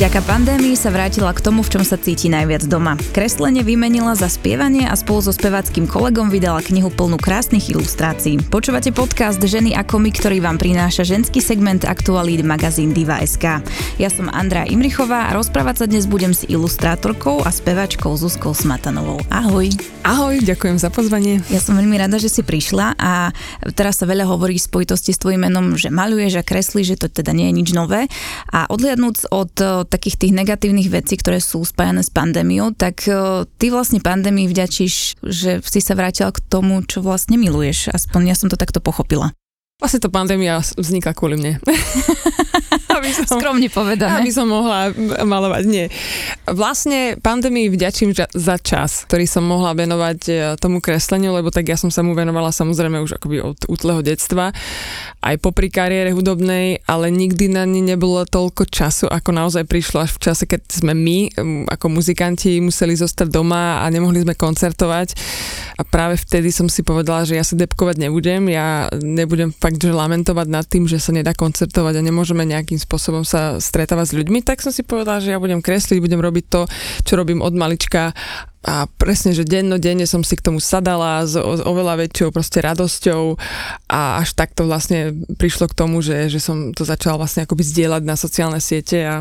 Vďaka pandémii sa vrátila k tomu, v čom sa cíti najviac doma. Kreslenie vymenila za spievanie a spolu so speváckým kolegom vydala knihu plnú krásnych ilustrácií. Počúvate podcast Ženy ako my, ktorý vám prináša ženský segment aktualít magazín Diva.sk. Ja som Andrea Imrichová a rozprávať sa dnes budem s ilustrátorkou a speváčkou Zuzkou Smatanovou. Ahoj. Ahoj, ďakujem za pozvanie. Ja som veľmi rada, že si prišla a teraz sa veľa hovorí v spojitosti s tvojim menom, že maluješ a kreslíš, že to teda nie je nič nové. A odhľadnúc od takých tých negatívnych vecí, ktoré sú spájane s pandémiou, tak e, ty vlastne pandémii vďačíš, že si sa vrátila k tomu, čo vlastne miluješ. Aspoň ja som to takto pochopila. Vlastne to pandémia vzniká kvôli mne. aby som, Skromne povedané. Aby som mohla malovať. Nie. Vlastne pandémii vďačím za čas, ktorý som mohla venovať e, tomu kresleniu, lebo tak ja som sa mu venovala samozrejme už akoby od útleho detstva, aj popri kariére hudobnej, ale nikdy na ne nebolo toľko času, ako naozaj prišlo až v čase, keď sme my, ako muzikanti, museli zostať doma a nemohli sme koncertovať. A práve vtedy som si povedala, že ja sa depkovať nebudem, ja nebudem fakt, že lamentovať nad tým, že sa nedá koncertovať a nemôžeme nejakým spôsobom sa stretávať s ľuďmi, tak som si povedala, že ja budem kresliť, budem robiť to, čo robím od malička a presne, že dennodenne som si k tomu sadala s oveľa väčšou proste radosťou a až takto vlastne prišlo k tomu, že, že som to začala vlastne akoby zdieľať na sociálne siete a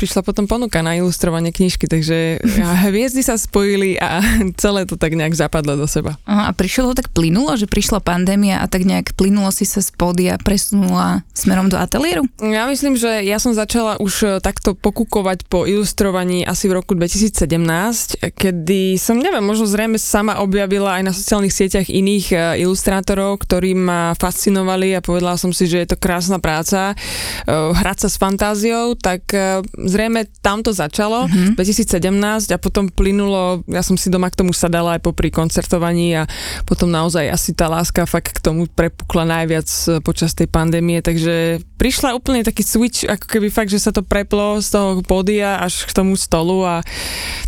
prišla potom ponuka na ilustrovanie knižky, takže hviezdy sa spojili a celé to tak nejak zapadlo do seba. Aha, a prišlo to tak plynulo, že prišla pandémia a tak nejak plynulo si sa z pódia presunula smerom do ateliéru? Ja myslím, že ja som začala už takto pokúkovať po ilustrovaní asi v roku 2017, kedy som, neviem, možno zrejme sama objavila aj na sociálnych sieťach iných uh, ilustrátorov, ktorí ma fascinovali a povedala som si, že je to krásna práca, uh, hrať sa s fantáziou, tak uh, zrejme tam to začalo, mm-hmm. 2017 a potom plynulo, ja som si doma k tomu sadala aj popri koncertovaní a potom naozaj asi tá láska fakt k tomu prepukla najviac počas tej pandémie, takže prišla úplne taký switch, ako keby fakt, že sa to preplo z toho pódia až k tomu stolu a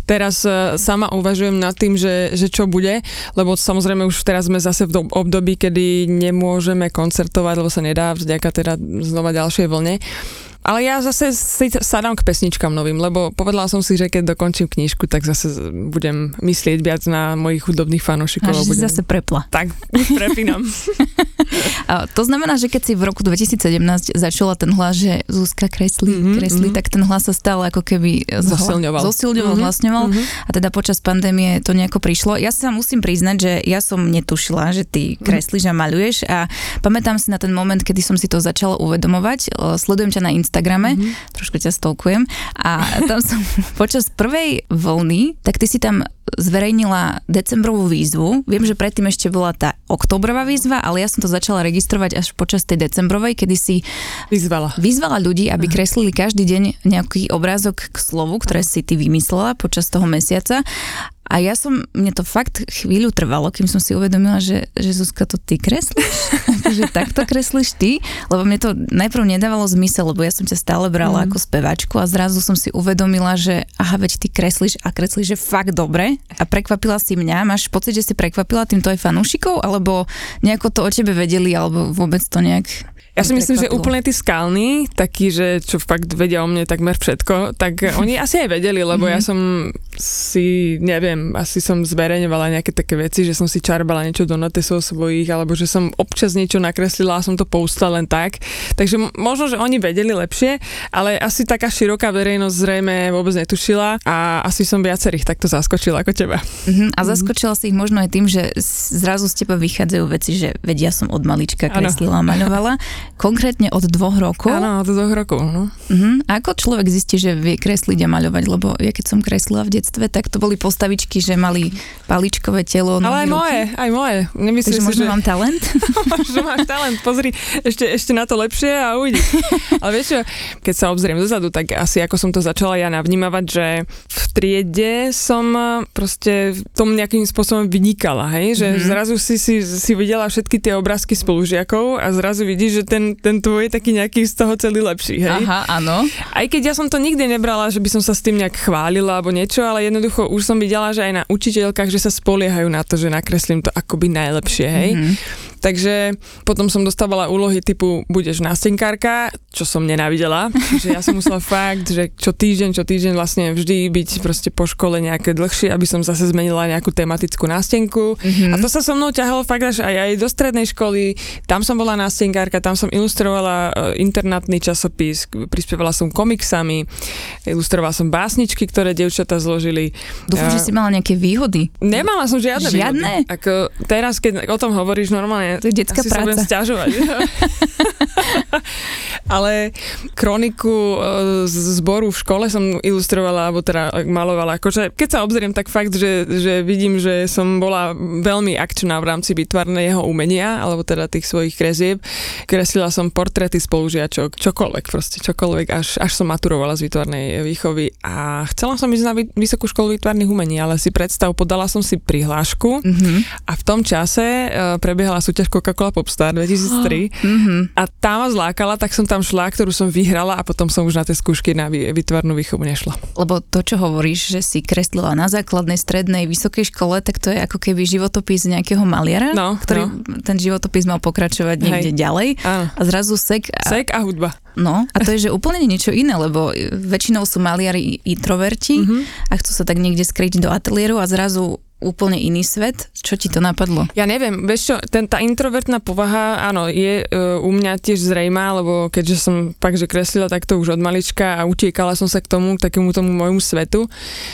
teraz sama uvažujem uvažujem nad tým, že, že čo bude, lebo samozrejme už teraz sme zase v období, kedy nemôžeme koncertovať, lebo sa nedá vďaka teda znova ďalšej vlne. Ale ja zase si sadám k pesničkám novým, lebo povedala som si, že keď dokončím knižku, tak zase budem myslieť viac na mojich hudobných fanúšikov. A že budem... zase prepla. Tak, prepínam. to znamená, že keď si v roku 2017 začala ten hlas, že Zuzka kreslí, mm-hmm, kreslí, mm-hmm. tak ten hlas sa stále ako keby zosilňoval, zosilňoval mm-hmm, hlasňoval mm-hmm. a teda počas pandémie to nejako prišlo. Ja sa musím priznať, že ja som netušila, že ty mhm. kreslíš a maluješ a pamätám si na ten moment, kedy som si to začala uvedomovať. Sledujem ťa na Instagram Instagrame, mm-hmm. trošku ťa stolkujem a tam som počas prvej vlny, tak ty si tam zverejnila decembrovú výzvu. Viem, že predtým ešte bola tá oktobrová výzva, ale ja som to začala registrovať až počas tej decembrovej, kedy si vyzvala, vyzvala ľudí, aby kreslili každý deň nejaký obrázok k slovu, ktoré si ty vymyslela počas toho mesiaca a ja som, mne to fakt chvíľu trvalo, kým som si uvedomila, že, že Zuzka, to ty kreslíš? že takto kreslíš ty? Lebo mne to najprv nedávalo zmysel, lebo ja som ťa stále brala mm. ako speváčku a zrazu som si uvedomila, že aha, veď ty kreslíš a kreslíš, že fakt dobre a prekvapila si mňa. Máš pocit, že si prekvapila týmto aj fanúšikov, alebo nejako to o tebe vedeli, alebo vôbec to nejak ja si myslím, že úplne tí skalní, takí, že čo fakt vedia o mne takmer všetko, tak oni asi aj vedeli, lebo mm-hmm. ja som si, neviem, asi som zverejňovala nejaké také veci, že som si čarbala niečo do notesov svojich, alebo že som občas niečo nakreslila a som to poustala len tak. Takže možno, že oni vedeli lepšie, ale asi taká široká verejnosť zrejme vôbec netušila a asi som viacerých takto zaskočila ako teba. Mm-hmm. A zaskočila si ich možno aj tým, že zrazu z teba vychádzajú veci, že vedia som od malička kreslila a maľovala. Konkrétne od dvoch rokov? Áno, od dvoch rokov. No. Uh-huh. A ako človek zistí, že vie kresliť a maľovať? Lebo ja keď som kreslila v detstve, tak to boli postavičky, že mali paličkové telo. Ale aj ruky. moje, aj moje. Nemyslíš Takže si, možno že... mám talent? možno máš talent, pozri, ešte, ešte na to lepšie a uvidíš. Ale vieš čo, keď sa obzriem dozadu, tak asi ako som to začala ja navnímavať, že v triede som proste tom nejakým spôsobom vynikala, hej? Že mm-hmm. zrazu si, si, si videla všetky tie obrázky spolužiakov a zrazu vidíš, že ten, ten tvoj je taký nejaký z toho celý lepší, hej? Aha, áno. Aj keď ja som to nikdy nebrala, že by som sa s tým nejak chválila alebo niečo, ale jednoducho už som videla, že aj na učiteľkách, že sa spoliehajú na to, že nakreslím to akoby najlepšie, hej? Mm-hmm. Takže potom som dostávala úlohy typu budeš nástenkárka, čo som nenávidela, že ja som musela fakt, že čo týždeň, čo týždeň vlastne vždy byť proste po škole nejaké dlhšie, aby som zase zmenila nejakú tematickú nástenku. Mm-hmm. A to sa so mnou ťahalo fakt až aj, aj do strednej školy, tam som bola nástenkárka, tam som ilustrovala uh, internátny časopis, prispievala som komiksami, ilustrovala som básničky, ktoré devčata zložili. Dúfam, uh, že si mala nejaké výhody. Nemala som žiadne, žiadne? výhody. Ako teraz, keď o tom hovoríš normálne, to je detská asi práca. sa stiažovať. Ale kroniku e, z zboru v škole som ilustrovala, alebo teda malovala. Akože, keď sa obzriem, tak fakt, že, že vidím, že som bola veľmi akčná v rámci vytvarného umenia, alebo teda tých svojich kresieb. Kreslila som portréty spolužiačok, čokoľvek proste, čokoľvek, až, až som maturovala z výtvarnej výchovy a chcela som ísť na Vysokú školu výtvarných umení, ale si predstav, podala som si prihlášku mm-hmm. a v tom čase uh, prebiehala súťaž Coca-Cola Popstar 2003 mm-hmm. a tá ma zlákala, tak som tam šla, ktorú som vyhrala a potom som už na tie skúšky na výtvarnú výchovu nešla. Lebo to, čo hovoríš, že si kreslila na základnej, strednej, vysokej škole, tak to je ako keby životopis nejakého maliara, no, ktorý no. ten životopis mal pokračovať niekde Hej. ďalej Áno. a zrazu sek a, Sek a hudba. No, a to je, že úplne niečo iné, lebo väčšinou sú maliari introverti mm-hmm. a chcú sa tak niekde skryť do ateliéru a zrazu úplne iný svet? Čo ti to napadlo? Ja neviem, vieš čo, ten, tá introvertná povaha, áno, je uh, u mňa tiež zrejmá, lebo keďže som fakt, že kreslila takto už od malička a utiekala som sa k tomu, k takému tomu môjmu svetu,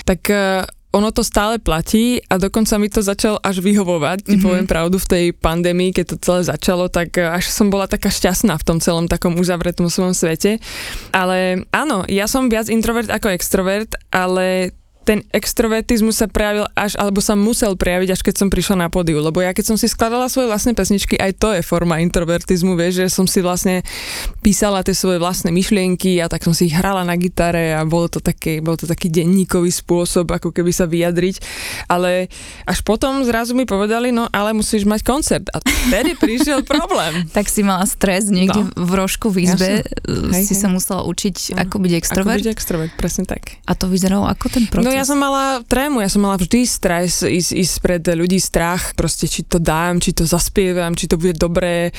tak uh, ono to stále platí a dokonca mi to začal až vyhovovať, ti mm-hmm. poviem pravdu, v tej pandémii, keď to celé začalo, tak až som bola taká šťastná v tom celom takom uzavretom svojom svete. Ale áno, ja som viac introvert ako extrovert, ale ten extrovertizmus sa prejavil až, alebo sa musel prejaviť, až keď som prišla na pódiu. Lebo ja keď som si skladala svoje vlastné pesničky, aj to je forma introvertizmu, vieš, že som si vlastne písala tie svoje vlastné myšlienky a tak som si ich hrala na gitare a bolo to, také, bol to taký denníkový spôsob, ako keby sa vyjadriť. Ale až potom zrazu mi povedali, no ale musíš mať koncert. A vtedy prišiel problém. tak si mala stres niekde no. v rožku v izbe, hej, si hej. sa musela učiť, ako byť extrovert. Ako byť extrovert, presne tak. A to vyzeralo ako ten proces? No ja som mala trému, ja som mala vždy stres ísť, ísť pred ľudí strach, proste či to dám, či to zaspievam, či to bude dobré,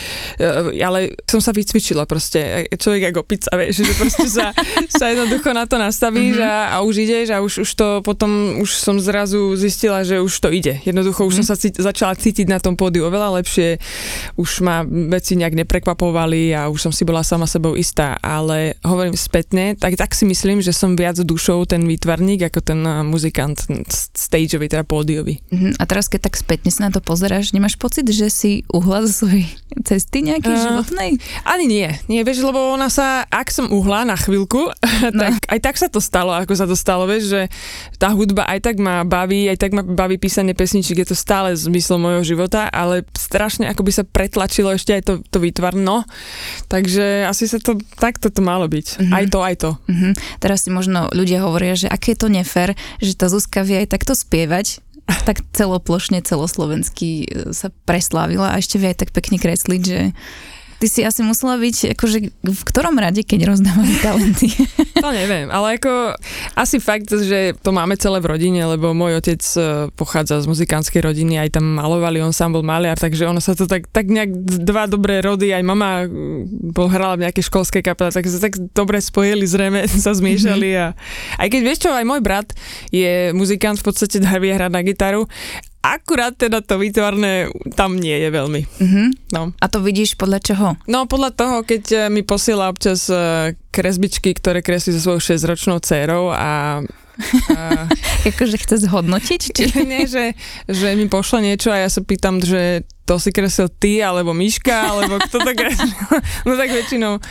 ale som sa vycvičila proste, človek ako opica, vieš, že proste sa, sa jednoducho na to nastavíš mm-hmm. a, a už ideš a už, už to potom, už som zrazu zistila, že už to ide. Jednoducho už mm-hmm. som sa cít, začala cítiť na tom pódiu oveľa lepšie, už ma veci nejak neprekvapovali a už som si bola sama sebou istá, ale hovorím spätne, tak, tak si myslím, že som viac dušou ten výtvarník ako ten muzikant stageový, teda pódiový. Uh-huh. A teraz, keď tak spätne sa na to pozeráš, nemáš pocit, že si uhla zo svojej cesty nejakej uh, životnej? Ani nie. Nie, vieš, lebo ona sa, ak som uhla na chvíľku, no. tak aj tak sa to stalo, ako sa to stalo, vieš, že tá hudba aj tak ma baví, aj tak ma baví písanie pesničiek, je to stále zmysel mojho života, ale strašne ako by sa pretlačilo ešte aj to, to výtvarno, takže asi sa to, takto to malo byť. Uh-huh. Aj to, aj to. Uh-huh. Teraz si možno ľudia hovoria, že aké je to nefér, že tá Zuzka vie aj takto spievať, tak celoplošne, celoslovensky sa preslávila a ešte vie aj tak pekne kresliť, že Ty si asi musela byť, akože v ktorom rade, keď rozdávali talenty? To neviem, ale ako asi fakt, že to máme celé v rodine, lebo môj otec e, pochádza z muzikánskej rodiny, aj tam malovali, on sám bol maliar, takže ono sa to tak, tak nejak dva dobré rody, aj mama bol hrala v nejakej školskej kapele, tak sa tak dobre spojili, zrejme sa zmiešali a aj keď vieš čo, aj môj brat je muzikant, v podstate vie hrať na gitaru akurát teda to výtvarné tam nie je veľmi. Uh-huh. No. A to vidíš podľa čoho? No podľa toho, keď mi posiela občas kresbičky, ktoré kreslí so svojou 6-ročnou dcerou a a... akože chce zhodnotiť? Či? Nie, že, že mi pošle niečo a ja sa pýtam, že to si kreslil ty, alebo Miška, alebo kto to kreslil. No tak väčšinou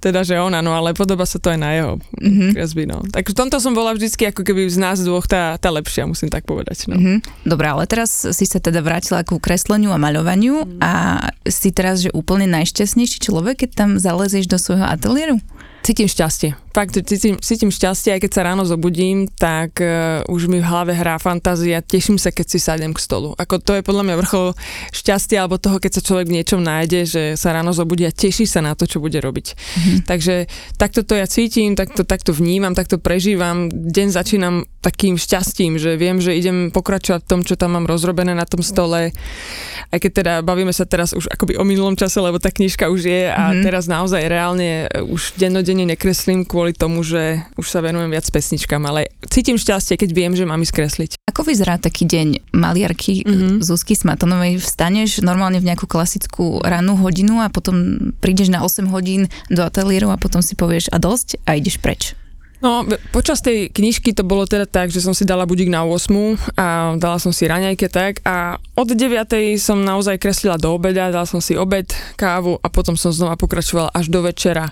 teda, že ona, no ale podoba sa to aj na jeho mm-hmm. kresby, no. Tak v tomto som bola vždycky ako keby z nás dvoch tá, tá lepšia, musím tak povedať, no. Mm-hmm. Dobre, ale teraz si sa teda vrátila ku kresleniu a maľovaniu mm. a si teraz, že úplne najšťastnejší človek, keď tam zalezieš do svojho ateliéru? Cítim šťastie. Fakt, cítim, cítim šťastie, aj keď sa ráno zobudím, tak uh, už mi v hlave hrá fantázia, teším sa, keď si sadnem k stolu. Ako to je podľa mňa vrchol šťastia, alebo toho, keď sa človek v niečom nájde, že sa ráno zobudí a teší sa na to, čo bude robiť. Mm-hmm. Takže takto to ja cítim, takto, takto vnímam, takto prežívam. Deň začínam takým šťastím, že viem, že idem pokračovať v tom, čo tam mám rozrobené na tom stole. Aj keď teda bavíme sa teraz už akoby o minulom čase, lebo tá knižka už je a mm-hmm. teraz naozaj reálne už dennodenne nekreslím kvôli tomu, že už sa venujem viac pesničkám, ale cítim šťastie, keď viem, že mám ísť kresliť. Ako vyzerá taký deň maliarky mm-hmm. Zuzky Smatonovej? Vstaneš normálne v nejakú klasickú rannú hodinu a potom prídeš na 8 hodín do ateliéru a potom si povieš a dosť a ideš preč. No, počas tej knižky to bolo teda tak, že som si dala budík na 8 a dala som si raňajke tak a od 9 som naozaj kreslila do obeda, dala som si obed, kávu a potom som znova pokračovala až do večera.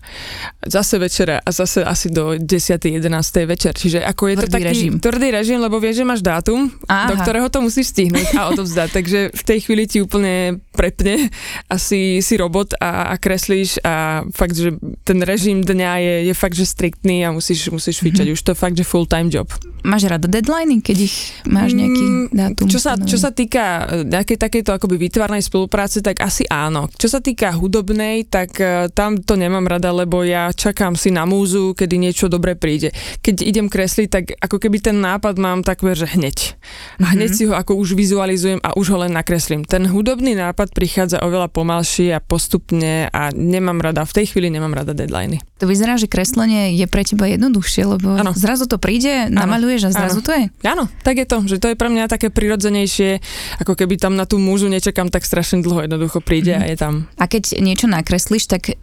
Zase večera a zase asi do 10. 11. večer. Čiže ako je tvrdý to taký režim. tvrdý režim, lebo vieš, že máš dátum, Aha. do ktorého to musíš stihnúť a odovzdať. Takže v tej chvíli ti úplne prepne a si, si robot a, a kreslíš a fakt, že ten režim dňa je, je fakt, že striktný a musíš musíš fičať. Mm-hmm. Už to fakt, že full-time job. Máš rada deadliny, keď ich máš nejaký mm, dátum? Čo sa, čo sa týka e, nejakej takejto akoby vytvarnej spolupráce, tak asi áno. Čo sa týka hudobnej, tak uh, tam to nemám rada, lebo ja čakám si na múzu, kedy niečo dobre príde. Keď idem kresliť, tak ako keby ten nápad mám takmer, že hneď. A hneď mm-hmm. si ho ako už vizualizujem a už ho len nakreslím. Ten hudobný nápad prichádza oveľa pomalšie a postupne a nemám rada, v tej chvíli nemám rada deadliny. To vyzerá, že kreslenie je pre teba jednoduchšie, lebo ano. zrazu to príde, namaľuješ a zrazu ano. to je. Áno, tak je to, že to je pre mňa také prirodzenejšie, ako keby tam na tú múzu nečakám tak strašne dlho, jednoducho príde mm. a je tam. A keď niečo nakreslíš, tak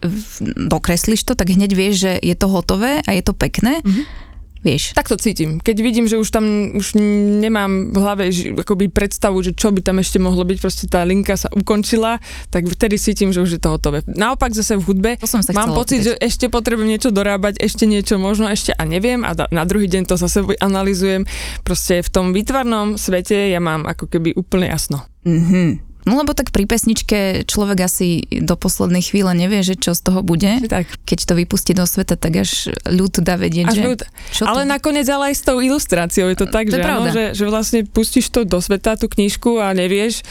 dokreslíš to, tak hneď vieš, že je to hotové a je to pekné. Mm-hmm Vieš. Tak to cítim. Keď vidím, že už tam už nemám v hlave akoby predstavu, že čo by tam ešte mohlo byť, proste tá linka sa ukončila, tak vtedy cítim, že už je to hotové. Naopak zase v hudbe to som sa mám pocit, opýtať. že ešte potrebujem niečo dorábať, ešte niečo možno ešte a neviem a na druhý deň to zase analizujem. Proste v tom výtvarnom svete ja mám ako keby úplne jasno. Mm-hmm. No lebo tak pri pesničke človek asi do poslednej chvíle nevie, že čo z toho bude. Tak. Keď to vypustí do sveta, tak až ľud dá vedieť, až že... Ľud. Čo ale to... nakoniec ale aj s tou ilustráciou je to tak, to že, áno, že, že vlastne pustíš to do sveta, tú knižku a nevieš,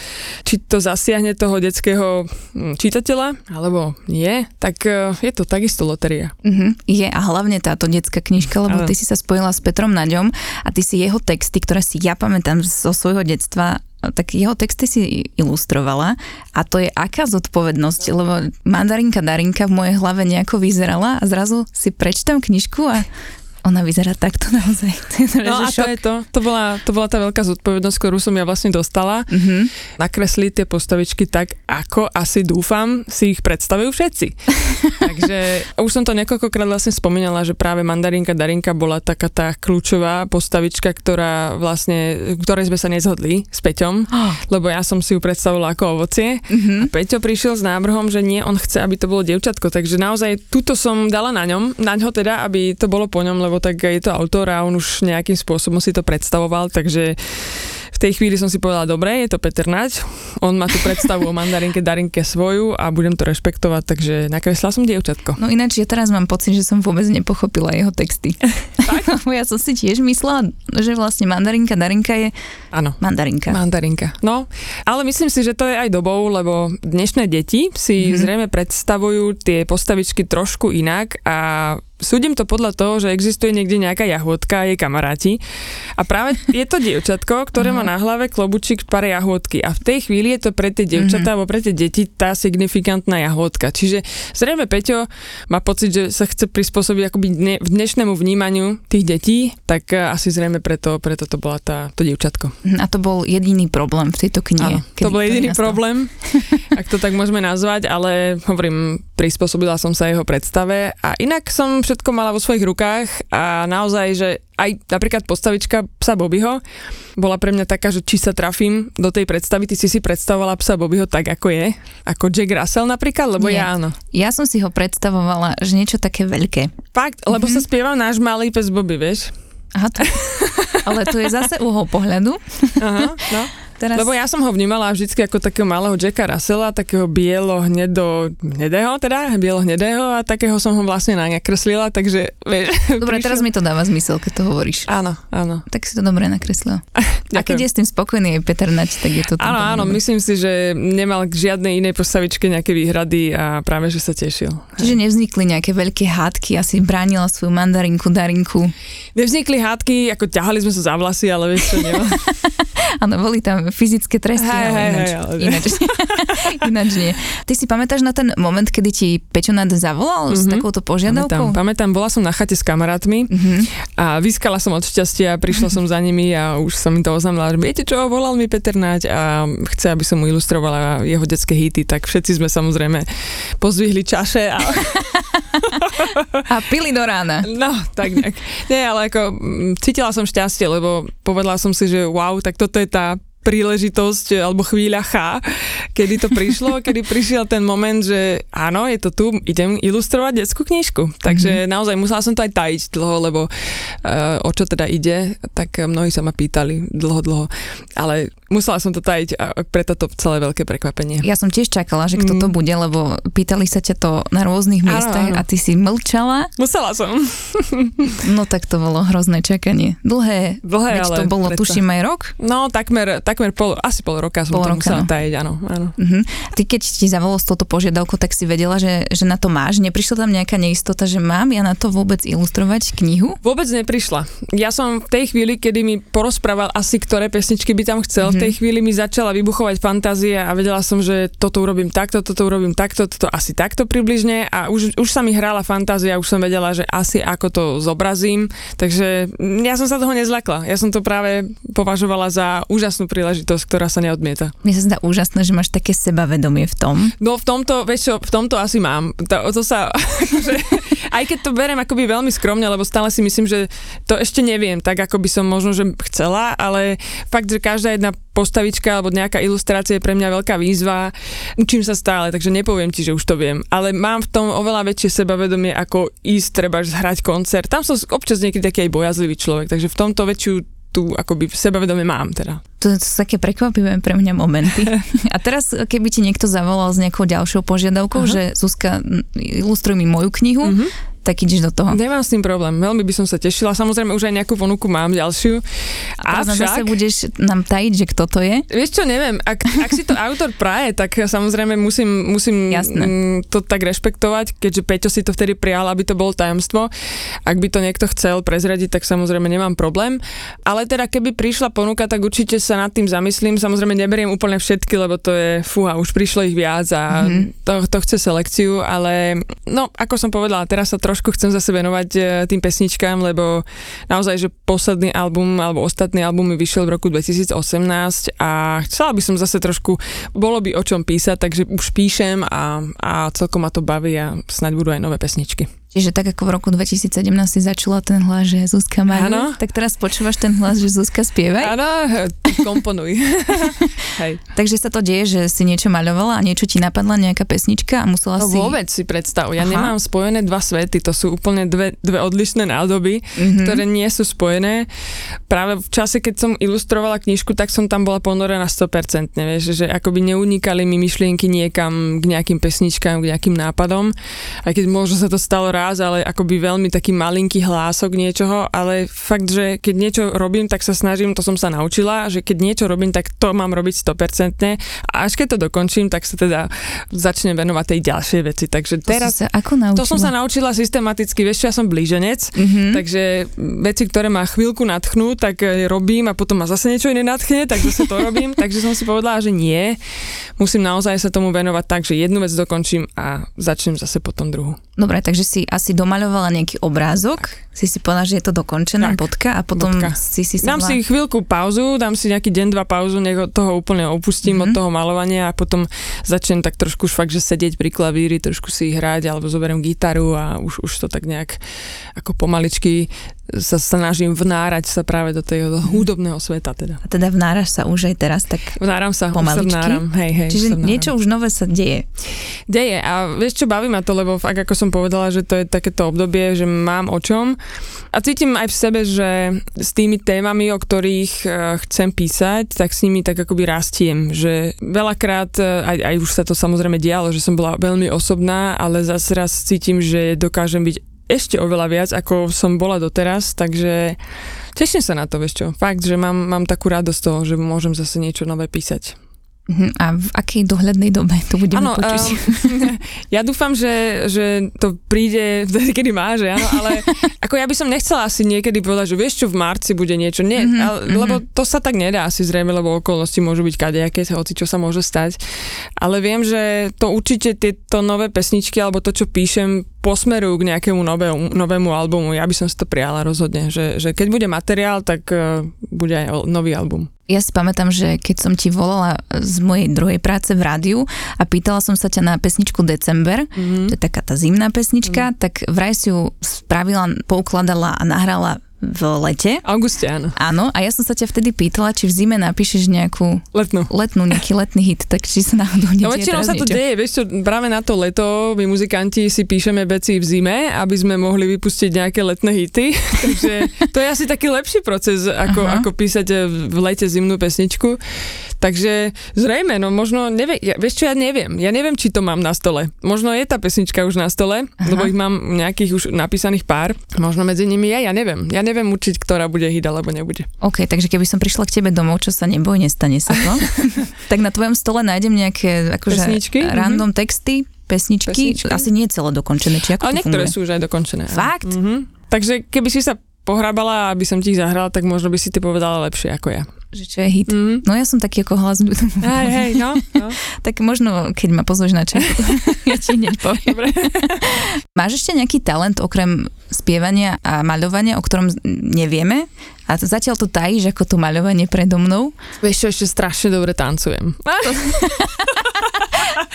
či to zasiahne toho detského hm, čitateľa, alebo nie, tak e, je to takisto loteria. Uh-huh. Je a hlavne táto detská knižka, lebo ano. ty si sa spojila s Petrom Naďom a ty si jeho texty, ktoré si ja pamätám zo svojho detstva tak jeho texty si ilustrovala a to je aká zodpovednosť, lebo mandarinka Darinka v mojej hlave nejako vyzerala a zrazu si prečítam knižku a ona vyzerá takto naozaj. No a to je to. To bola, to bola tá veľká zodpovednosť, ktorú som ja vlastne dostala. Mm-hmm. Nakresliť tie postavičky tak, ako asi dúfam, si ich predstavujú všetci. Takže už som to niekoľkokrát vlastne spomínala, že práve mandarinka Darinka bola taká tá kľúčová postavička, ktorá vlastne, ktorej sme sa nezhodli s Peťom, oh. lebo ja som si ju predstavila ako ovocie. Mm-hmm. A Peťo prišiel s návrhom, že nie, on chce, aby to bolo dievčatko. Takže naozaj túto som dala na ňom, na ňo teda, aby to bolo po ňom, lebo lebo tak je to autor a on už nejakým spôsobom si to predstavoval, takže v tej chvíli som si povedala, dobre, je to Peter Nať, on má tú predstavu o mandarinke Darinke svoju a budem to rešpektovať, takže nakreslila som dievčatko. No ináč ja teraz mám pocit, že som vôbec nepochopila jeho texty. Tak? ja som si tiež myslela, že vlastne mandarinka Darinka je ano. mandarinka. Mandarinka. No, ale myslím si, že to je aj dobou, lebo dnešné deti si mm-hmm. zrejme predstavujú tie postavičky trošku inak a Súdim to podľa toho, že existuje niekde nejaká jahodka a jej kamaráti. A práve je to dievčatko, ktoré má na hlave klobučík pare jahodky. A v tej chvíli je to pre tie dievčatá mm-hmm. alebo pre tie deti tá signifikantná jahodka. Čiže zrejme Peťo má pocit, že sa chce prispôsobiť akoby dne, v dnešnému vnímaniu tých detí, tak eh, asi zrejme preto, preto to bola tá, to dievčatko. Mhm, a to bol jediný problém v tejto knihe. Áno, to bol jediný problém, ak to tak môžeme nazvať, ale hovorím, prispôsobila som sa jeho predstave a inak som všetko mala vo svojich rukách a naozaj, že aj napríklad postavička psa Bobbyho bola pre mňa taká, že či sa trafím do tej predstavy, ty si si predstavovala psa Bobbyho tak, ako je, ako Jack Russell napríklad, lebo Nie. ja áno. Ja som si ho predstavovala, že niečo také veľké. Fakt, lebo mm-hmm. sa spieva náš malý pes Bobby, vieš? Aha, to, ale to je zase uhol pohľadu. Aha, no. Teraz... Lebo ja som ho vnímala vždycky ako takého malého Jacka Russella, takého bielo hnedo hnedého teda, bielo hnedého a takého som ho vlastne na nakreslila, takže vieš, Dobre, prišiel- teraz mi to dáva zmysel, keď to hovoríš. Áno, áno. Tak si to dobre nakreslila. A keď je s tým spokojný aj Peter Nať, tak je to... Áno, áno, myslím si, že nemal k žiadnej inej postavičke nejaké výhrady a práve, že sa tešil. Čiže nevznikli nejaké veľké hádky, asi bránila svoju mandarinku, darinku. Nevznikli hádky, ako ťahali sme sa za vlasy, ale vieš čo. Áno, boli tam fyzické tresty, Hej, ale ináč, hej, ale- ináč, ináč nie. Ty si pamätáš na ten moment, kedy ti Peťo Nad zavolal s Mhm. takouto Pamätám, požiadavkou? pamätám, bola som na chate s kamarátmi Mhm. a vyskala som od šťastia, prišla som za nimi a už som im to oznámila, že viete čo, volal mi Peter Naď a chce, aby som mu ilustrovala jeho detské hity, tak všetci sme samozrejme pozvihli čaše a A pili do rána. no, tak nejak. Nie, ale ako mm, cítila som šťastie, lebo povedala som si, že wow, tak toto je tá príležitosť alebo chvíľa chá, kedy to prišlo, kedy prišiel ten moment, že áno, je to tu, idem ilustrovať detskú knižku. Takže mm-hmm. naozaj musela som to aj tajiť dlho, lebo uh, o čo teda ide, tak mnohí sa ma pýtali dlho, dlho. Ale musela som to tajiť a preto to celé veľké prekvapenie. Ja som tiež čakala, že kto to bude, lebo pýtali sa ťa to na rôznych Áno, miestach áno. a ty si mlčala. Musela som. No tak to bolo hrozné čakanie. Dlhé, Dlhé, veď ale to bolo, predsa. tuším, aj rok. No, takmer, takmer pol, asi pol roka som Pol to roka, musela no. tajiť, áno, áno. Uh-huh. Ty keď ti zavolal s touto požiadavkou, tak si vedela, že, že na to máš? Neprišla tam nejaká neistota, že mám ja na to vôbec ilustrovať knihu? Vôbec neprišla. Ja som v tej chvíli, kedy mi porozprával asi, ktoré pesničky by tam chcel, mm-hmm. v tej chvíli mi začala vybuchovať fantázia a vedela som, že toto urobím takto, toto urobím takto, toto asi takto približne a už, už sa mi hrála fantázia, už som vedela, že asi ako to zobrazím, takže ja som sa toho nezlakla. Ja som to práve považovala za úžasnú príležitosť, ktorá sa neodmieta. Mne sa zdá úžasné, že máš také sebavedomie v tom. No v tomto, vieš čo, v tomto asi mám. To, to sa, akože, aj keď to berem akoby veľmi skromne, lebo stále si myslím, že to ešte neviem tak, ako by som možno, že chcela, ale fakt, že každá jedna postavička alebo nejaká ilustrácia je pre mňa veľká výzva. Učím sa stále, takže nepoviem ti, že už to viem. Ale mám v tom oveľa väčšie sebavedomie, ako ísť treba hrať koncert. Tam som občas niekedy taký aj bojazlivý človek, takže v tomto väčšiu tú akoby sebavedomie mám teda. To sú také prekvapivé pre mňa momenty. A teraz, keby ti niekto zavolal s nejakou ďalšou požiadavkou, Aha. že Zuzka, ilustruj mi moju knihu, Mhm. Tak ideš do toho. Nemám s tým problém, veľmi by som sa tešila. Samozrejme už aj nejakú ponuku mám ďalšiu. A nám zase Avšak, budeš nám tajiť, že kto to je. vieš čo, neviem, ak, ak si to autor praje, tak samozrejme musím, musím Jasné. mm, to tak rešpektovať, keďže Peťo si to vtedy prijal, aby to bolo tajomstvo. Ak by to niekto chcel prezradiť, tak samozrejme nemám problém. Ale teda keby prišla ponuka, tak určite sa nad tým zamyslím. Samozrejme neberiem úplne všetky, lebo to je, fúha, už prišlo ich viac a mm-hmm. to, to chce selekciu, ale no, ako som povedala, teraz sa trošku chcem zase venovať e, tým pesničkám, lebo naozaj, že posledný album alebo ostatný album mi vyšiel v roku 2018 a chcela by som zase trošku, bolo by o čom písať, takže už píšem a, a celkom ma to baví a snáď budú aj nové pesničky. Čiže tak ako v roku 2017 si začula ten hlas, že Zuzka má, tak teraz počúvaš ten hlas, že Zuzka spievaj. Áno, komponuj. Hej. Takže sa to deje, že si niečo maľovala a niečo ti napadla nejaká pesnička a musela No si... vôbec si predstav, ja Aha. nemám spojené dva svety, to sú úplne dve, dve odlišné nádoby, Mhm. mm-hmm. ktoré nie sú spojené. Práve v čase, keď som ilustrovala knižku, tak som tam bola ponorená 100%, vieš, že akoby neunikali mi myšlienky niekam k nejakým pesničkám, k nejakým nápadom, aj keď možno sa to stalo raz, ale akoby veľmi taký malinký hlások niečoho, ale fakt, že keď niečo robím, tak sa snažím, to som sa naučila, že keď niečo robím, tak to mám robiť 100% a až keď to dokončím, tak sa teda začnem venovať tej ďalšej veci. Takže To teraz sa ako naučila? to som sa naučila systematicky, vieš ja som blíženec, Mhm. mm-hmm. takže veci, ktoré ma chvíľku natchnú, tak e, robím a potom ma zase niečo iné natchne, tak zase to robím, takže som si povedala, že nie, musím naozaj sa tomu venovať tak, že jednu vec dokončím a začnem zase potom druhú. Dobre, takže si asi domaľovala nejaký obrázok, si si povedala, že je to dokončená Tak, bodka a potom bodka. si si Dám sadla... si chvíľku pauzu, dám si nejaký deň, dva pauzu, nech od toho úplne opustím mm-hmm. od toho malovania a potom začnem tak trošku už fakt, že sedieť pri klavíri, trošku si hrať alebo zoberiem gitaru a už, už to tak nejak ako pomaličky sa snažím vnárať sa práve do toho hudobného sveta teda. A teda vnáraš sa už aj teraz, tak Vnáram sa, už sa Pomaličky? vnáram, hej, hej. Čiže na niečo už nové sa deje. Deje a vieš čo, baví ma to, lebo fakt ako som povedala, že to je takéto obdobie, že mám o čom a cítim aj v sebe, že s tými témami, o ktorých uh, chcem písať, tak s nimi tak akoby rastiem, že veľakrát, uh, aj, aj už sa to samozrejme dialo, že som bola veľmi osobná, ale zase raz cítim, že dokážem byť ešte oveľa viac, ako som bola doteraz, takže teším sa na to, vieš čo. Fakt, že mám, mám takú radosť toho, že môžem zase niečo nové písať. Mhm, A v akej dohľadnej dobe to budeme Áno, počuť? uh, ja dúfam, že, že to príde vtedy, kedy má, že áno, ale ako ja by som nechcela asi niekedy povedať, že vieš čo, v marci bude niečo, nie, Mhm, ale, mhm. lebo to sa tak nedá asi zrejme, lebo okolnosti môžu byť kadejaké, hoci čo sa môže stať, ale viem, že to určite tieto nové pesničky, alebo to, čo píšem, posmerujú k nejakému novému, novému albumu, ja by som si to prijala rozhodne, že, že keď bude materiál, tak uh, bude aj nový album. Ja si pamätám, že keď som ti volala z mojej druhej práce v rádiu a pýtala som sa ťa na pesničku December, Mm-hmm. to je taká tá zimná pesnička, tak vraj si ju spravila, poukladala a nahrala v lete. Auguste, áno. Áno, a ja som sa ťa vtedy pýtala, či v zime napíšeš nejakú Letnú. letnú, nejaký letný hit, tak či sa náhodou nedieje No väčšinou sa to niečo? deje, vieš čo, práve na to leto my muzikanti si píšeme veci v zime, aby sme mohli vypustiť nejaké letné hity, takže to je asi taký lepší proces, ako, Aha. ako písať v lete zimnú pesničku. Takže zrejme, no možno, nevie, ja, vieš čo, ja neviem, ja neviem, či to mám na stole. Možno je tá pesnička už na stole, Aha. lebo ich mám nejakých už napísaných pár, možno medzi nimi je, ja neviem. Ja neviem určiť, ktorá bude hit alebo nebude. OK, takže keby som prišla k tebe domov, čo sa neboj, nestane sa to, tak na tvojom stole nájdem nejaké akože Pesničky, mhm. random texty, pesničky, Pesničky. asi nie celé dokončené, či ako Ale to niektoré funguje? sú už aj dokončené. Fakt? Mhm. Takže keby si sa pohrabala, aby som ti ich zahrala, tak možno by si ty povedala lepšie ako ja. Že čo je hit? Mm. No ja som taký ako hlas, Hej, hej, no, no. tak možno keď ma pozveš na čaj, ja ti hneď poviem. Dobre. Máš ešte nejaký talent okrem spievania a maľovania, o ktorom nevieme? A to- zatiaľ to tajíš ako to maľovanie predo mnou. Vieš čo, ešte strašne dobre tancujem.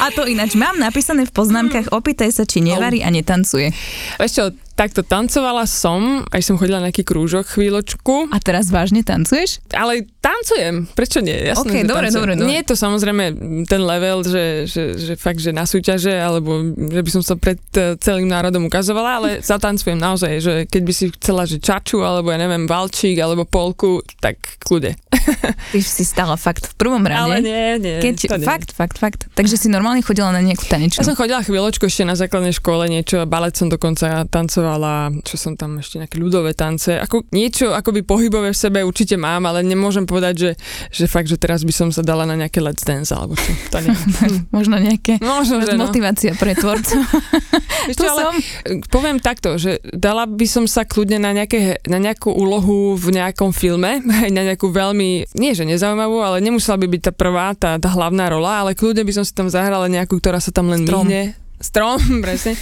A to ináč mám napísané v poznámkach, opýtaj sa, či nevarí a netancuje. Vieš čo, takto tancovala som, aj som chodila na nejaký krúžok chvíľočku, A teraz vážne tancuješ? ale tancujem, prečo nie? Jasné, Ok, že dobre, dobre, dobre. Nie je to samozrejme ten level, že, že, že fakt, že na súťaže, alebo že by som sa pred eh, celým národom ukazovala, ale zatancujem naozaj, že keď by si chcela, že čaču, alebo ja neviem, valčík, alebo polku, tak kľude. Ty si stala fakt v prvom rade. Ale nie, nie. Keď, nie. fakt, fakt, fakt. Takže si normálne chodila na nejakú tanečnú. Ja som chodila chvíľočku ešte na základnej škole, niečo, balet som dokonca tancovala, čo som tam ešte nejaké ľudové tance. Ako niečo akoby pohybové v sebe určite mám, ale nemôžem povedať, že, že fakt, že teraz by som sa dala na nejaké let's dance alebo čo. To. Možno nejaké Možno, že no. motivácia pre tvorcov. Vieš tu čo, ale som. poviem takto, že dala by som sa kľudne na, nejaké, na nejakú úlohu v nejakom filme, aj na nejakú veľmi, nie že nezaujímavú, ale nemusela by byť tá prvá, tá, tá hlavná rola, ale kľudne by som si tam zahrala nejakú, ktorá sa tam len Strom. myhne. Strom, presne.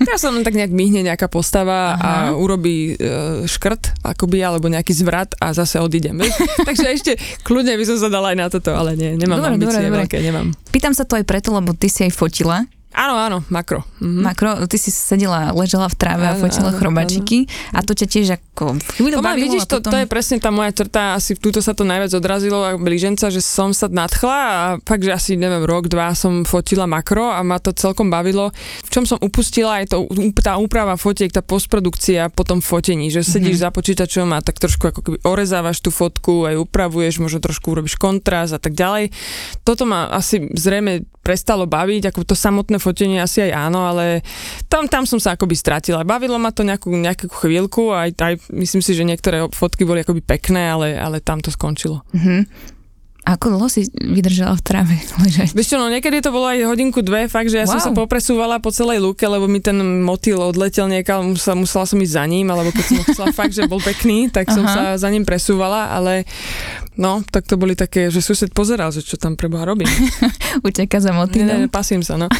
Teraz sa len tak nejak myhne nejaká postava Aha. a urobí e, škrt, akoby, alebo nejaký zvrat a zase odídem. Takže ešte kľudne by som sa dala aj na toto, ale nie, nemám Dobre, ambície dobre, dobre. veľké, nemám. Pýtam sa to aj preto, lebo ty si aj fotila. Áno, áno, makro. Mhm. Makro, ty si sedela, ležela v tráve a Áno, fotila áno, chrobačiky a to ťa tiež ako chvíľu To ma, vidíš, a to, potom... to je presne tá moja črta, asi túto sa to najviac odrazilo a blíženca, že som sa nadchla a fakt, že asi neviem, rok, dva som fotila makro a ma to celkom bavilo. V čom som upustila je to tá úprava fotiek, tá postprodukcia po tom fotení, že sedíš Mhm. za počítačom a tak trošku ako keby orezávaš tú fotku, aj upravuješ, možno trošku urobíš kontrast a tak ďalej. Toto ma asi zrejme prestalo baviť, ako to samotné fotenie asi aj áno, ale tam, tam som sa akoby stratila. Bavilo ma to nejakú, nejakú chvíľku, aj, aj myslím si, že niektoré fotky boli akoby pekné, ale, ale tam to skončilo. Mhm. Ako dlho si vydržala v tráve ležať? Vieš čo, no niekedy to bolo aj hodinku, dve, fakt, že ja som Wow. sa popresúvala po celej lúke, lebo mi ten motýl odletel niekam, musela, musela som ísť za ním, alebo keď som ho chcela fakt, že bol pekný, tak som sa za ním presúvala, ale no, tak to boli také, že sused pozeral, že čo tam preboha robím. Uteka za Ne, ne, motýlom. pasím sa, no.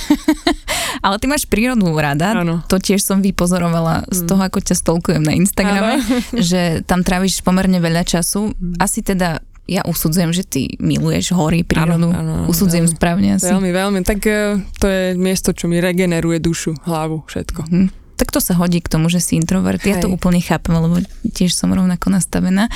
Ale ty máš prírodu rada, Áno. to tiež som vypozorovala z Mm. toho, ako ťa stolkujem na Instagrame, že tam tráviš pomerne veľa času. Mm. Asi teda ja usudzujem, že ty miluješ hory, prírodu. Áno, áno, usudzujem veľmi. správne asi. Veľmi, veľmi. Tak eh, to je miesto, čo mi regeneruje dušu, hlavu, všetko. Mhm. Tak to sa hodí k tomu, že si introvert. Ja to Hej. úplne chápem, lebo tiež som rovnako nastavená.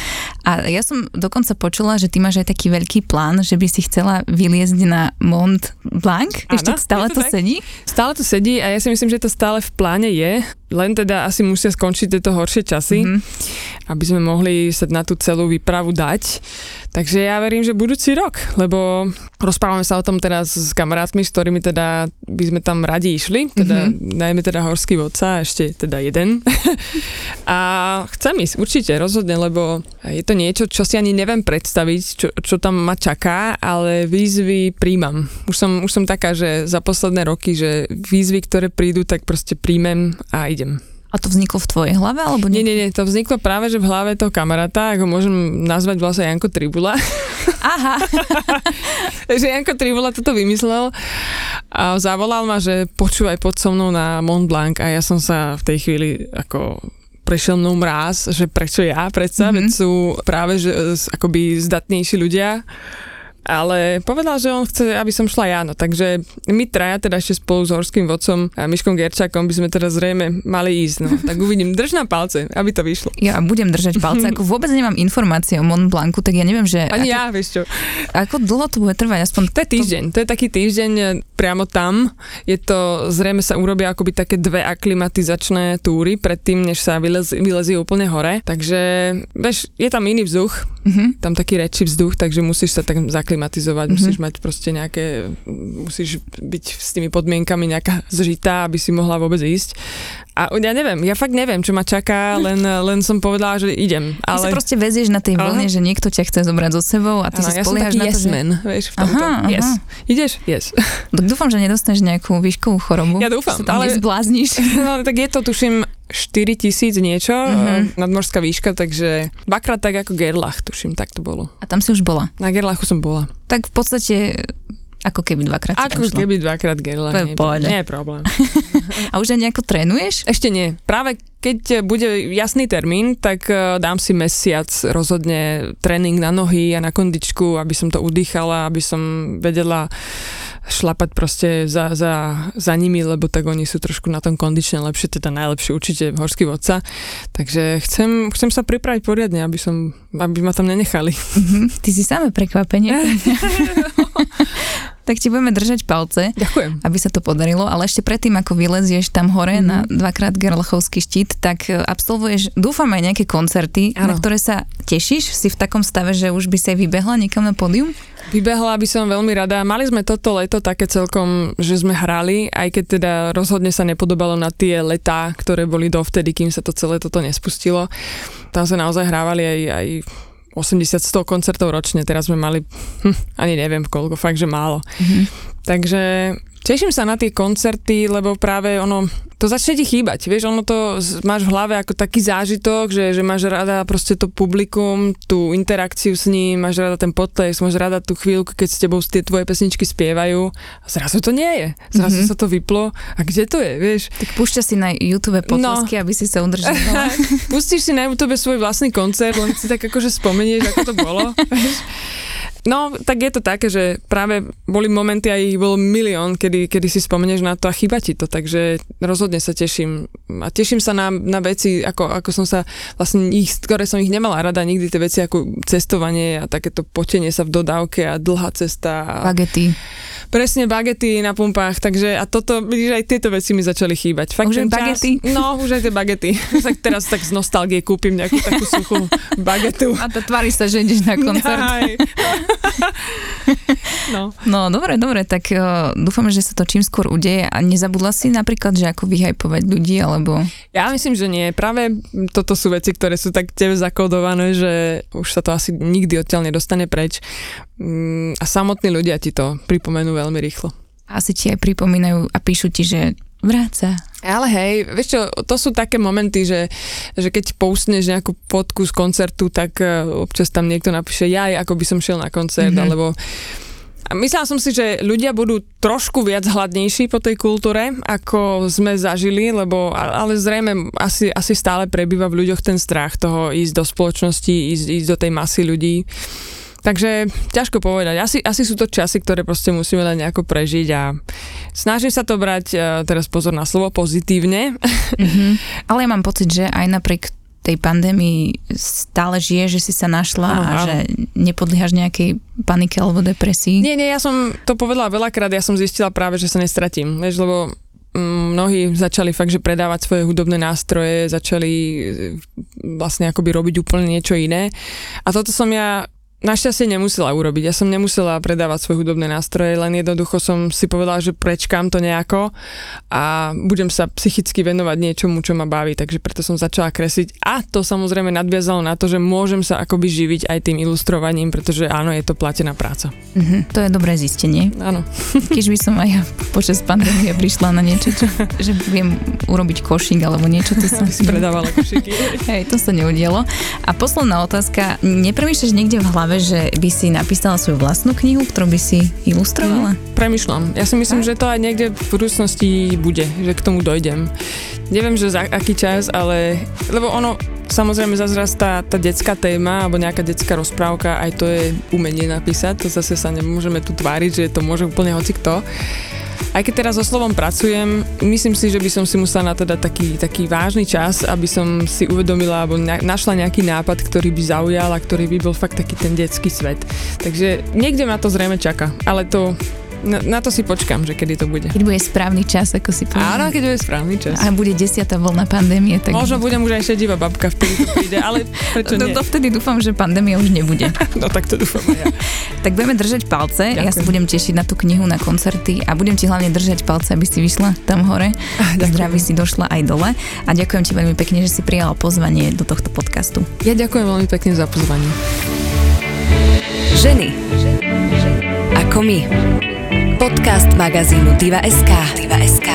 A ja som dokonca počula, že ty máš aj taký veľký plán, že by si chcela vyliezť na Mont Blanc. Áno, Ešte stále to, to tak. sedí? Stále to sedí a ja si myslím, že to stále v pláne je, len teda asi musia skončiť tieto horšie časy, Mhm. mm-hmm. aby sme mohli sa na tú celú výpravu dať. Takže ja verím, že budúci rok, lebo rozprávame sa o tom teraz s kamarátmi, s ktorými teda by sme tam radi išli, teda mm-hmm. najmä teda horský vodca, ešte teda jeden. a chcem ísť, určite, rozhodne, lebo je to niečo, čo si ani neviem predstaviť, čo, čo tam ma čaká, ale výzvy príjmam. Už som, už som taká, že za posledné roky, že výzvy, ktoré prídu, tak proste príjmem a idem. A to vzniklo v tvojej hlave? Alebo Nie, nie, nie, to vzniklo práve, že v hlave toho kamaráta, ako môžem nazvať vlastne Janko Tribula. Aha, že Janko Tribula toto vymyslel a zavolal ma, že počúvaj pod so mnou na Mont Blanc a ja som sa v tej chvíli ako prešiel mnou mráz, že prečo ja, predsa, mm-hmm. veď sú práve že, akoby zdatnejší ľudia. Ale povedal, že on chce, aby som šla ja, no takže my traja teda ešte spolu s horským vodcom a Miškom Gerčakom by sme teda zrejme mali ísť, no. Tak uvidím, drž na palce, aby to vyšlo. ja budem držať palce. Ako vôbec nemám informácie o Mont Blancu, tak ja neviem, že Ani ako, ja, vieš čo. ako dlho to bude trvať. Aspoň To je týždeň, to je taký týždeň e, priamo tam. Je to, zrejme sa urobia akoby také dve aklimatizačné túry predtým, než sa vylez, vylezie úplne hore. Takže, vieš, je tam iný vzduch, Uh-huh. tam taký väčší vzduch, takže musíš sa tak zaklimatizovať, Mhm. musíš mať proste nejaké, musíš byť s tými podmienkami nejaká zžitá, aby si mohla vôbec ísť. A ja neviem, ja fakt neviem, čo ma čaká, len, len som povedala, že idem. Ty sa Ale proste vezieš na tej Aha. vlne, že niekto ťa chce zobrať so sebou a ty Áno, sa ja spoliehaš na to, yes že... man, vieš, v tomto. Aha, aha. Yes. Ideš? Yes. Tak dúfam, že nedostaneš nejakú výškovú chorobu. Ja dúfam, sa tam ale- nezblázniš. No, tak je to, tuším, 4000 niečo, Mhm. mm-hmm. nadmorská výška, takže dvakrát tak ako Gerlach, tuším, tak to bolo. A tam si už bola. Na Gerlachu som bola. Tak v podstate ako keby dvakrát Ako šla. keby dvakrát Gerlach. To je nie, nie je problém. A už aj nejako trénuješ? Ešte nie. Práve keď bude jasný termín, tak eh, dám si mesiac rozhodne tréning na nohy a na kondičku, aby som to udýchala, aby som vedela šlapať proste za, za, za nimi, lebo tak oni sú trošku na tom kondične lepšie, teda najlepšie určite horský vodca. Takže chcem, chcem sa pripraviť poriadne, aby, som, aby ma tam nenechali. Mhm. Ty si samé prekvapenie. tak ti budeme držať palce, Ďakujem. aby sa to podarilo, ale ešte predtým, ako vylezieš tam hore Mhm. mm-hmm. na dvakrát Gerlachovský štít, tak e, absolvuješ, dúfam aj nejaké koncerty, na Áno. ktoré sa tešíš? Si v takom stave, že už by sa aj vybehla niekam na pódium? Vybehla by som veľmi rada. Mali sme toto leto také celkom, že sme hrali, aj keď teda rozhodne sa nepodobalo na tie letá, ktoré boli dovtedy, kým sa to celé toto nespustilo. Tam sa naozaj hrávali aj, aj 80-100 koncertov ročne, teraz sme mali, hm, ani neviem koľko, fakt, že málo. Mhm. Takže teším sa na tie koncerty, lebo práve ono, to začne ti chýbať, vieš, ono to máš v hlave ako taký zážitok, že, že máš rada proste to publikum, tú interakciu s ním, máš rada ten potlesk, máš rada tú chvíľku, keď s tebou tie tvoje pesničky spievajú a zrazu to nie je, zrazu Mhm. sa to vyplo a kde to je, vieš? Tak púšťa si na YouTube potlesky, aby si sa udržala. Pustíš si na YouTube svoj vlastný koncert, len si tak akože spomenieš, ako to bolo. vieš. No, tak je to také, že práve boli momenty, aj ich bolo milión, kedy, kedy si spomenieš na to a chýba ti to, takže rozhodne sa teším. A teším sa na, na veci, ako, ako som sa vlastne ich, ktoré som ich nemala rada, nikdy tie veci ako cestovanie a takéto potenie sa v dodávke a dlhá cesta. A Bagety. Presne bagety na pumpách, takže a toto, vidíš, aj tieto veci mi začali chýbať. Fakt, Už aj čas- bagety? No, už aj tie bagety. tak teraz tak z nostalgie kúpim nejakú takú suchú bagetu. A to tvári sa, že ideš na koncert. Aj. no. No dobre, dobre, tak uh, dúfam, že sa to čím skôr udeje a nezabudla si napríklad, že ako vyhajpovať ľudí, alebo... Ja myslím, že nie. Práve toto sú veci, ktoré sú tak tebe zakodované, že už sa to asi nikdy odtiaľ nedostane preč. Mm, A samotní ľudia ti to pripomenú veľmi rýchlo. Asi ti aj pripomínajú a píšu ti, že vráca. Ale hej, vieš čo, to sú také momenty, že, že keď postneš nejakú fotku z koncertu, tak eh, občas tam niekto napíše, jaj, ako by som šiel na koncert, Mhm. mm-hmm. alebo a myslela som si, že ľudia budú trošku viac hladnejší po tej kultúre, ako sme zažili, lebo, ale zrejme asi, asi stále prebýva v ľuďoch ten strach toho ísť do spoločnosti, ísť, ísť do tej masy ľudí. Takže ťažko povedať. Asi, asi sú to časy, ktoré proste musíme len nejako prežiť a Snažím sa to brať, uh, teraz pozor na slovo, pozitívne. Mm-hmm. Ale ja mám pocit, že aj napriek tej pandémii stále žije, že si sa našla Áno, a že nepodliehaš nejakej panike alebo depresii. Nie, nie, ja som to povedala veľakrát, ja som zistila práve, že sa nestratím, vieš, lebo mm, mnohí začali fakt, že predávať svoje hudobné nástroje, začali e, vlastne akoby robiť úplne niečo iné. A toto som ja našťastie nemusela urobiť. Ja som nemusela predávať svoje hudobné nástroje, len jednoducho som si povedala, že prečkám to nejako a budem sa psychicky venovať niečomu, čo ma baví, takže preto som začala kresliť. A to samozrejme nadviazalo na to, že môžem sa akoby živiť aj tým ilustrovaním, pretože áno, je to platená práca. Mhm, to je dobré zistenie. Áno. Keď by som aj ja počas pandémie prišla na niečo, čo, že viem urobiť košík alebo niečo, to sa... Si predávala košiky. Hej, to sa neudielo. A posledná otázka. Nepremýšľaš niekde v hlave, že by si napísala svoju vlastnú knihu, ktorú by si ilustrovala? Premýšľam. Ja si myslím, že to aj niekde v budúcnosti bude, že k tomu dojdem. Neviem, že za aký čas, ale... Lebo ono, samozrejme zase tá, tá detská téma alebo nejaká detská rozprávka, aj to je umenie napísať, to zase sa nemôžeme tu tváriť, že to môže úplne hoci kto. Aj keď teraz so slovom pracujem, myslím si, že by som si musela na teda taký, taký vážny čas, aby som si uvedomila alebo na, našla nejaký nápad, ktorý by zaujal a ktorý by bol fakt taký ten detský svet. Takže niekde ma to zrejme čaká, ale to na, na to si počkam, že kedy to bude. Keď bude správny čas, ako si povedal. Áno, keď bude správny čas. A bude desiatá vlna pandémie, tak... Možno budem už aj šedivá babka, vtedy to príde, ale prečo to, nie? to vtedy dúfam, že pandémia už nebude. No tak to dúfam aj ja. tak budeme držať palce, ja sa Ďakujem. budem tešiť na tú knihu, na koncerty a budem ti hlavne držať palce, aby si vyšla tam hore. ďakujem. Zdraví si došla aj dole. A ďakujem ti veľmi pekne, že si prijala pozvanie do tohto podcastu. Ja ďakujem veľmi pekne za pozvanie. Ženy. Ako my podcast magazínu Diva.sk. Diva.sk.